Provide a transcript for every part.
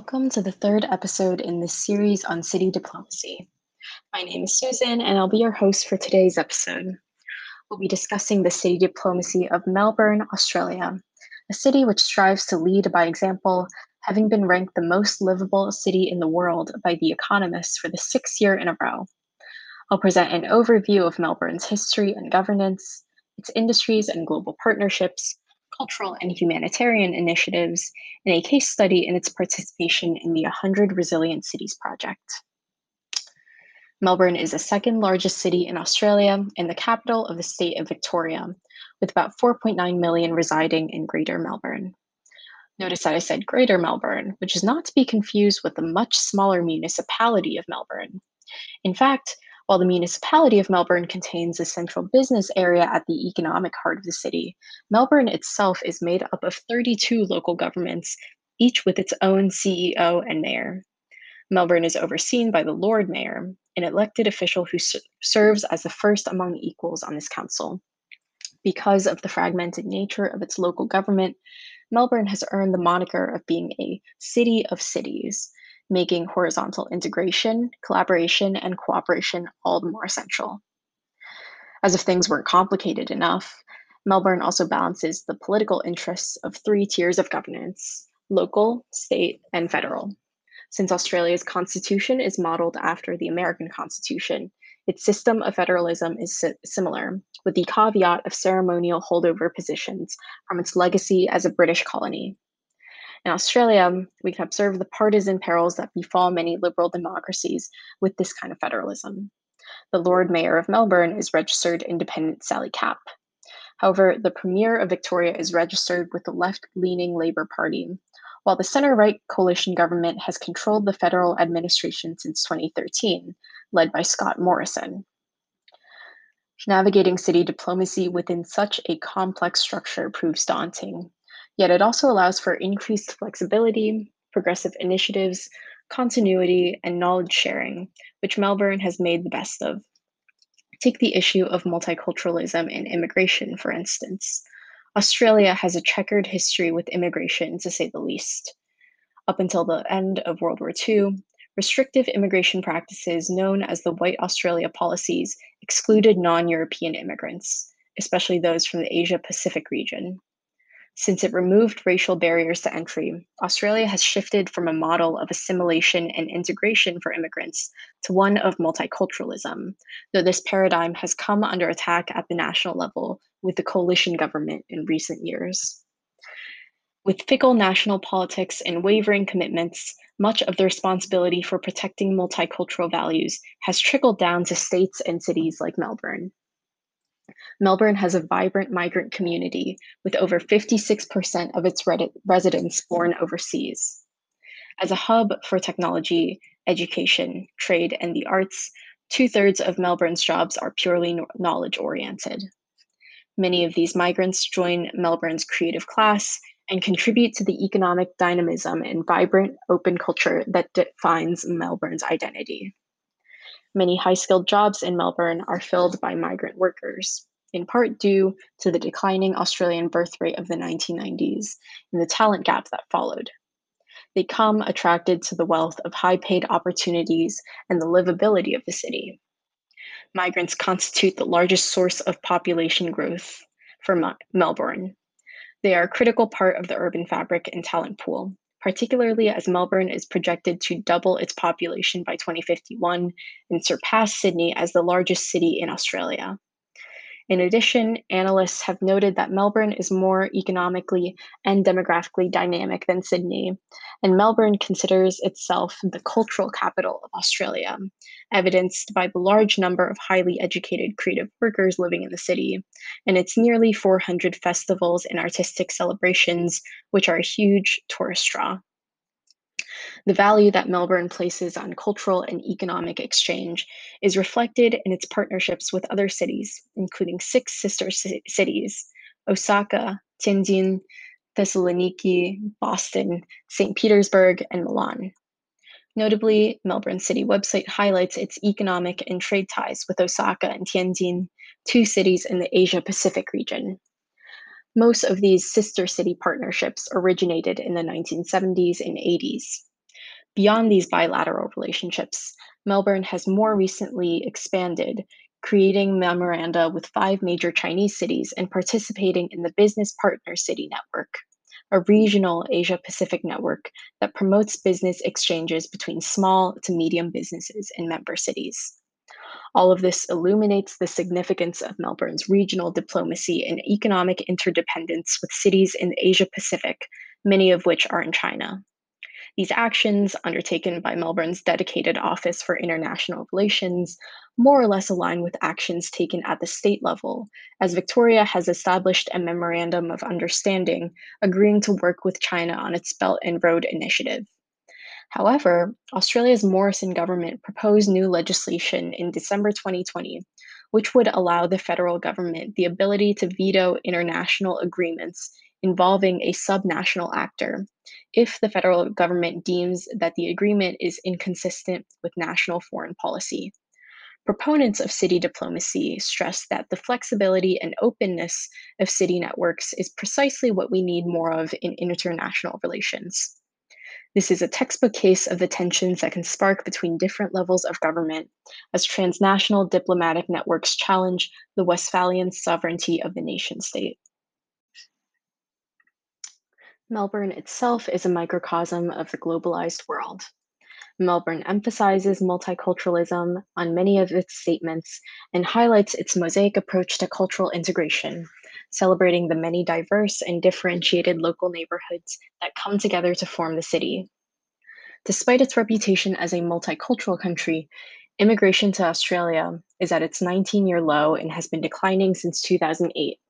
welcome to the third episode in this series on city diplomacy. My name is Susan, and I'll be your host for today's episode. We'll be discussing the city diplomacy of Melbourne, Australia, a city which strives to lead by example, having been ranked the most livable city in the world by The Economist for the sixth year in a row. I'll present an overview of Melbourne's history and governance, its industries and global partnerships, cultural and humanitarian initiatives, and a case study in its participation in the 100 Resilient Cities project. Melbourne is the second largest city in Australia and the capital of the state of Victoria, with about 4.9 million residing in Greater Melbourne. Notice that I said Greater Melbourne, which is not to be confused with the much smaller municipality of Melbourne. In fact, while the municipality of Melbourne contains a central business area at the economic heart of the city, Melbourne itself is made up of 32 local governments, each with its own CEO and mayor. Melbourne is overseen by the Lord Mayor, an elected official who serves as the first among equals on this council. Because of the fragmented nature of its local government, Melbourne has earned the moniker of being a city of cities, making horizontal integration, collaboration, and cooperation all the more essential. As if things weren't complicated enough, Melbourne also balances the political interests of three tiers of governance local, state, and federal. Since Australia's constitution is modeled after the American Constitution, its system of federalism is similar, with the caveat of ceremonial holdover positions from its legacy as a British colony. In Australia, we can observe the partisan perils that befall many liberal democracies with this kind of federalism. The Lord Mayor of Melbourne is registered independent Sally Capp. However, the Premier of Victoria is registered with the left leaning Labour Party, while the center right coalition government has controlled the federal administration since 2013, led by Scott Morrison. Navigating city diplomacy within such a complex structure proves daunting, yet it also allows for increased flexibility, progressive initiatives, continuity, and knowledge sharing, which Melbourne has made the best of. Take the issue of multiculturalism and immigration, for instance. Australia has a checkered history with immigration, to say the least. Up until the end of World War II, restrictive immigration practices known as the White Australia policies excluded non European immigrants, especially those from the Asia Pacific region. Since it removed racial barriers to entry, Australia has shifted from a model of assimilation and integration for immigrants to one of multiculturalism, though this paradigm has come under attack at the national level with the coalition government in recent years. With fickle national politics and wavering commitments, much of the responsibility for protecting multicultural values has trickled down to states and cities like Melbourne. Melbourne has a vibrant migrant community with over 56% of its residents born overseas. As a hub for technology, education, trade, and the arts, two thirds of Melbourne's jobs are purely knowledge oriented. Many of these migrants join Melbourne's creative class and contribute to the economic dynamism and vibrant open culture that defines Melbourne's identity. Many high skilled jobs in Melbourne are filled by migrant workers, in part due to the declining Australian birth rate of the 1990s and the talent gap that followed. They come attracted to the wealth of high paid opportunities and the livability of the city migrants constitute the largest source of population growth for Melbourne. They are a critical part of the urban fabric and talent pool, particularly as Melbourne is projected to double its population by 2051 and surpass Sydney as the largest city in Australia. In addition, analysts have noted that Melbourne is more economically and demographically dynamic than Sydney, and Melbourne considers itself the cultural capital of Australia, evidenced by the large number of highly educated creative workers living in the city, and its nearly 400 festivals and artistic celebrations, which are a huge tourist draw. The value that Melbourne places on cultural and economic exchange is reflected in its partnerships with other cities, including six sister c- cities Osaka, Tianjin, Thessaloniki, Boston, St. Petersburg, and Milan. Notably, Melbourne City website highlights its economic and trade ties with Osaka and Tianjin, two cities in the Asia Pacific region. Most of these sister city partnerships originated in the 1970s and 80s. Beyond these bilateral relationships, Melbourne has more recently expanded, creating memoranda with five major Chinese cities and participating in the Business Partner City Network, a regional Asia Pacific network that promotes business exchanges between small to medium businesses in member cities. All of this illuminates the significance of Melbourne's regional diplomacy and economic interdependence with cities in the Asia Pacific, many of which are in China. These actions, undertaken by Melbourne's dedicated Office for International Relations, more or less align with actions taken at the state level, as Victoria has established a memorandum of understanding agreeing to work with China on its Belt and Road Initiative. However, Australia's Morrison government proposed new legislation in December 2020, which would allow the federal government the ability to veto international agreements involving a subnational actor if the federal government deems that the agreement is inconsistent with national foreign policy. Proponents of city diplomacy stress that the flexibility and openness of city networks is precisely what we need more of in international relations. This is a textbook case of the tensions that can spark between different levels of government as transnational diplomatic networks challenge the Westphalian sovereignty of the nation state. Melbourne itself is a microcosm of the globalized world. Melbourne emphasizes multiculturalism on many of its statements and highlights its mosaic approach to cultural integration, celebrating the many diverse and differentiated local neighborhoods that come together to form the city. Despite its reputation as a multicultural country, immigration to Australia is at its 19 year low and has been declining since 2008.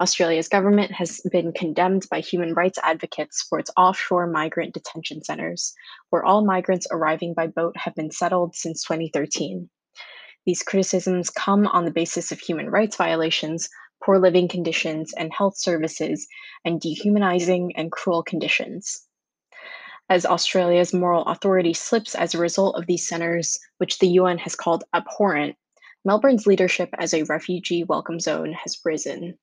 Australia's government has been condemned by human rights advocates for its offshore migrant detention centers, where all migrants arriving by boat have been settled since 2013. These criticisms come on the basis of human rights violations, poor living conditions and health services, and dehumanizing and cruel conditions. As Australia's moral authority slips as a result of these centres, which the UN has called abhorrent, Melbourne's leadership as a refugee welcome zone has risen.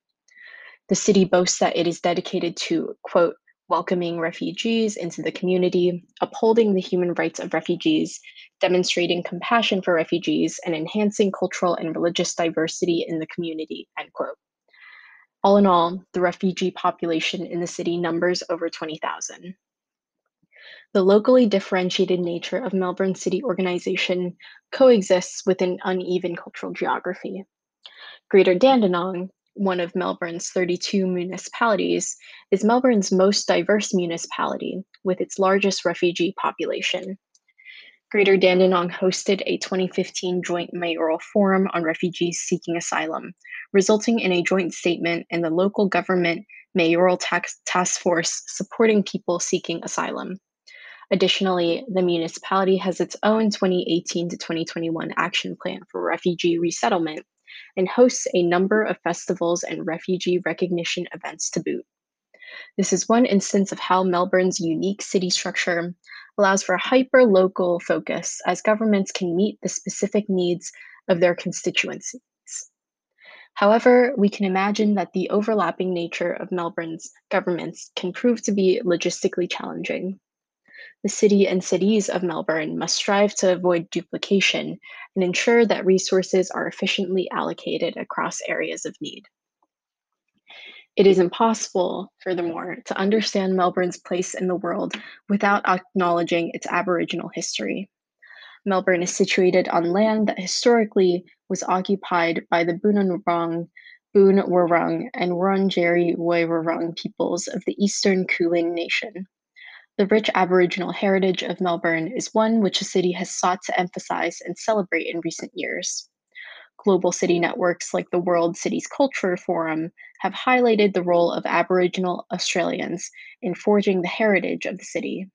The city boasts that it is dedicated to, quote, welcoming refugees into the community, upholding the human rights of refugees, demonstrating compassion for refugees, and enhancing cultural and religious diversity in the community, end quote. All in all, the refugee population in the city numbers over 20,000. The locally differentiated nature of Melbourne city organization coexists with an uneven cultural geography. Greater Dandenong, one of Melbourne's 32 municipalities, is Melbourne's most diverse municipality with its largest refugee population. Greater Dandenong hosted a 2015 joint mayoral forum on refugees seeking asylum, resulting in a joint statement and the local government mayoral tax task force supporting people seeking asylum. Additionally, the municipality has its own 2018 to 2021 action plan for refugee resettlement and hosts a number of festivals and refugee recognition events to boot. This is one instance of how Melbourne's unique city structure allows for a hyper local focus as governments can meet the specific needs of their constituencies. However, we can imagine that the overlapping nature of Melbourne's governments can prove to be logistically challenging. The city and cities of Melbourne must strive to avoid duplication and ensure that resources are efficiently allocated across areas of need. It is impossible, furthermore, to understand Melbourne's place in the world without acknowledging its Aboriginal history. Melbourne is situated on land that historically was occupied by the Boonwurrung, Boon Wurrung, and Wurundjeri Woiwurrung peoples of the Eastern Kulin Nation. The rich Aboriginal heritage of Melbourne is one which the city has sought to emphasize and celebrate in recent years. Global city networks like the World Cities Culture Forum have highlighted the role of Aboriginal Australians in forging the heritage of the city.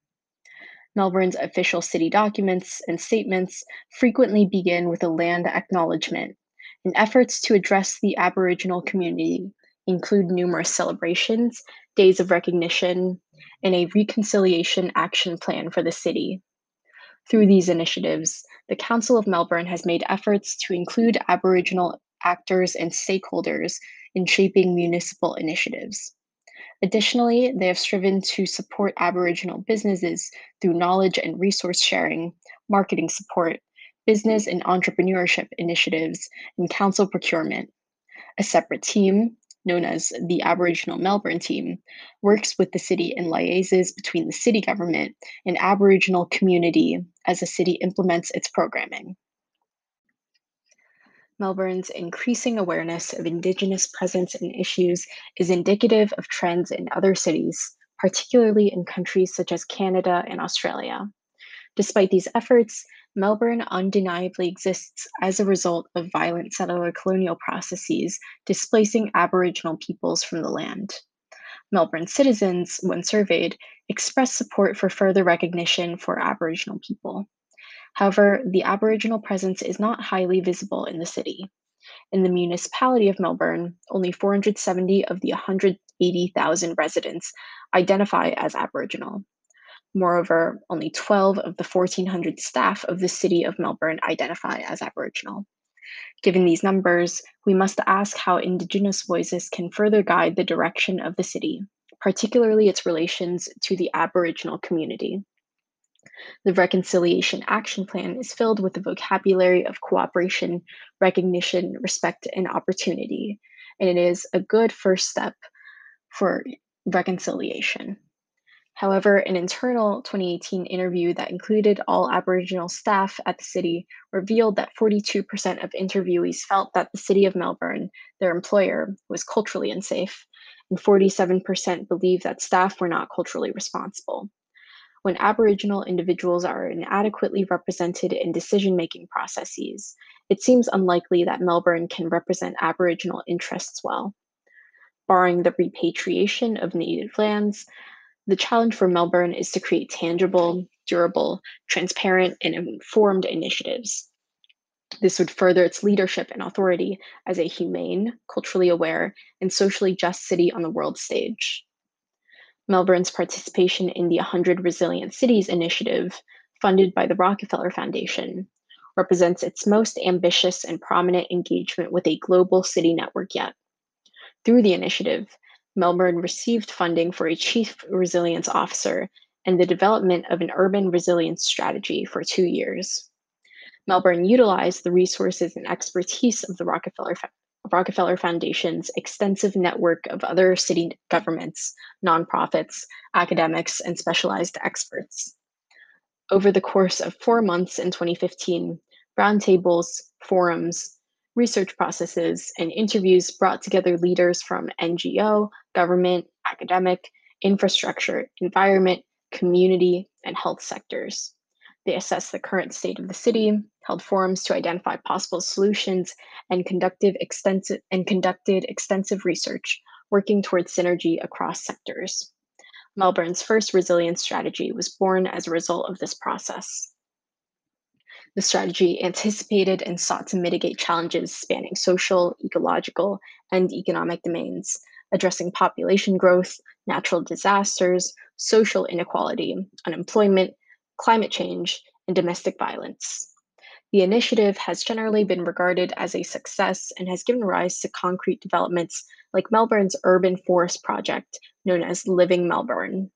Melbourne's official city documents and statements frequently begin with a land acknowledgement, and efforts to address the Aboriginal community include numerous celebrations, days of recognition, and a reconciliation action plan for the city. Through these initiatives, the Council of Melbourne has made efforts to include Aboriginal actors and stakeholders in shaping municipal initiatives. Additionally, they have striven to support Aboriginal businesses through knowledge and resource sharing, marketing support, business and entrepreneurship initiatives, and council procurement. A separate team, known as the Aboriginal Melbourne Team, works with the city and liaises between the city government and Aboriginal community as the city implements its programming. Melbourne's increasing awareness of Indigenous presence and issues is indicative of trends in other cities, particularly in countries such as Canada and Australia. Despite these efforts, Melbourne undeniably exists as a result of violent settler colonial processes displacing Aboriginal peoples from the land. Melbourne citizens, when surveyed, expressed support for further recognition for Aboriginal people. However, the Aboriginal presence is not highly visible in the city. In the municipality of Melbourne, only 470 of the 180,000 residents identify as Aboriginal. Moreover, only 12 of the 1,400 staff of the City of Melbourne identify as Aboriginal. Given these numbers, we must ask how Indigenous voices can further guide the direction of the city, particularly its relations to the Aboriginal community. The Reconciliation Action Plan is filled with the vocabulary of cooperation, recognition, respect, and opportunity, and it is a good first step for reconciliation. However, an internal 2018 interview that included all Aboriginal staff at the city revealed that 42% of interviewees felt that the City of Melbourne, their employer, was culturally unsafe, and 47% believed that staff were not culturally responsible. When Aboriginal individuals are inadequately represented in decision making processes, it seems unlikely that Melbourne can represent Aboriginal interests well. Barring the repatriation of native lands, the challenge for Melbourne is to create tangible, durable, transparent, and informed initiatives. This would further its leadership and authority as a humane, culturally aware, and socially just city on the world stage. Melbourne's participation in the 100 Resilient Cities initiative, funded by the Rockefeller Foundation, represents its most ambitious and prominent engagement with a global city network yet. Through the initiative, Melbourne received funding for a chief resilience officer and the development of an urban resilience strategy for two years. Melbourne utilized the resources and expertise of the Rockefeller Rockefeller Foundation's extensive network of other city governments, nonprofits, academics, and specialized experts. Over the course of four months in 2015, roundtables, forums, research processes, and interviews brought together leaders from NGO, government, academic, infrastructure, environment, community, and health sectors. They assessed the current state of the city, held forums to identify possible solutions, and conducted extensive, and conducted extensive research, working towards synergy across sectors. Melbourne's first resilience strategy was born as a result of this process. The strategy anticipated and sought to mitigate challenges spanning social, ecological, and economic domains, addressing population growth, natural disasters, social inequality, unemployment, climate change, and domestic violence. The initiative has generally been regarded as a success and has given rise to concrete developments like Melbourne's urban forest project, known as Living Melbourne.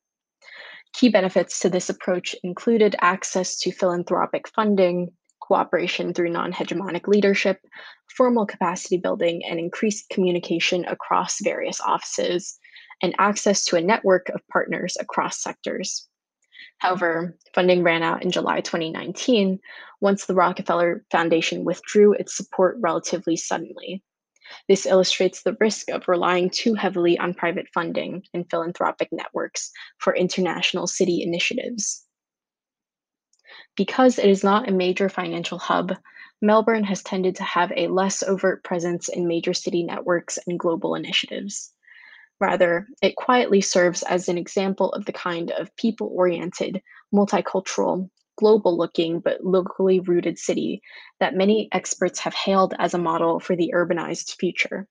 Key benefits to this approach included access to philanthropic funding, cooperation through non hegemonic leadership, formal capacity building, and increased communication across various offices, and access to a network of partners across sectors. However, funding ran out in July 2019 once the Rockefeller Foundation withdrew its support relatively suddenly. This illustrates the risk of relying too heavily on private funding and philanthropic networks for international city initiatives. Because it is not a major financial hub, Melbourne has tended to have a less overt presence in major city networks and global initiatives. Rather, it quietly serves as an example of the kind of people oriented, multicultural, global looking, but locally rooted city that many experts have hailed as a model for the urbanized future.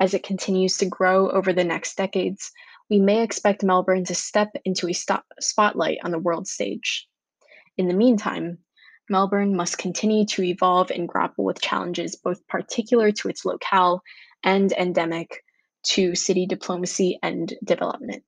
As it continues to grow over the next decades, we may expect Melbourne to step into a stop- spotlight on the world stage. In the meantime, Melbourne must continue to evolve and grapple with challenges both particular to its locale and endemic to city diplomacy and development.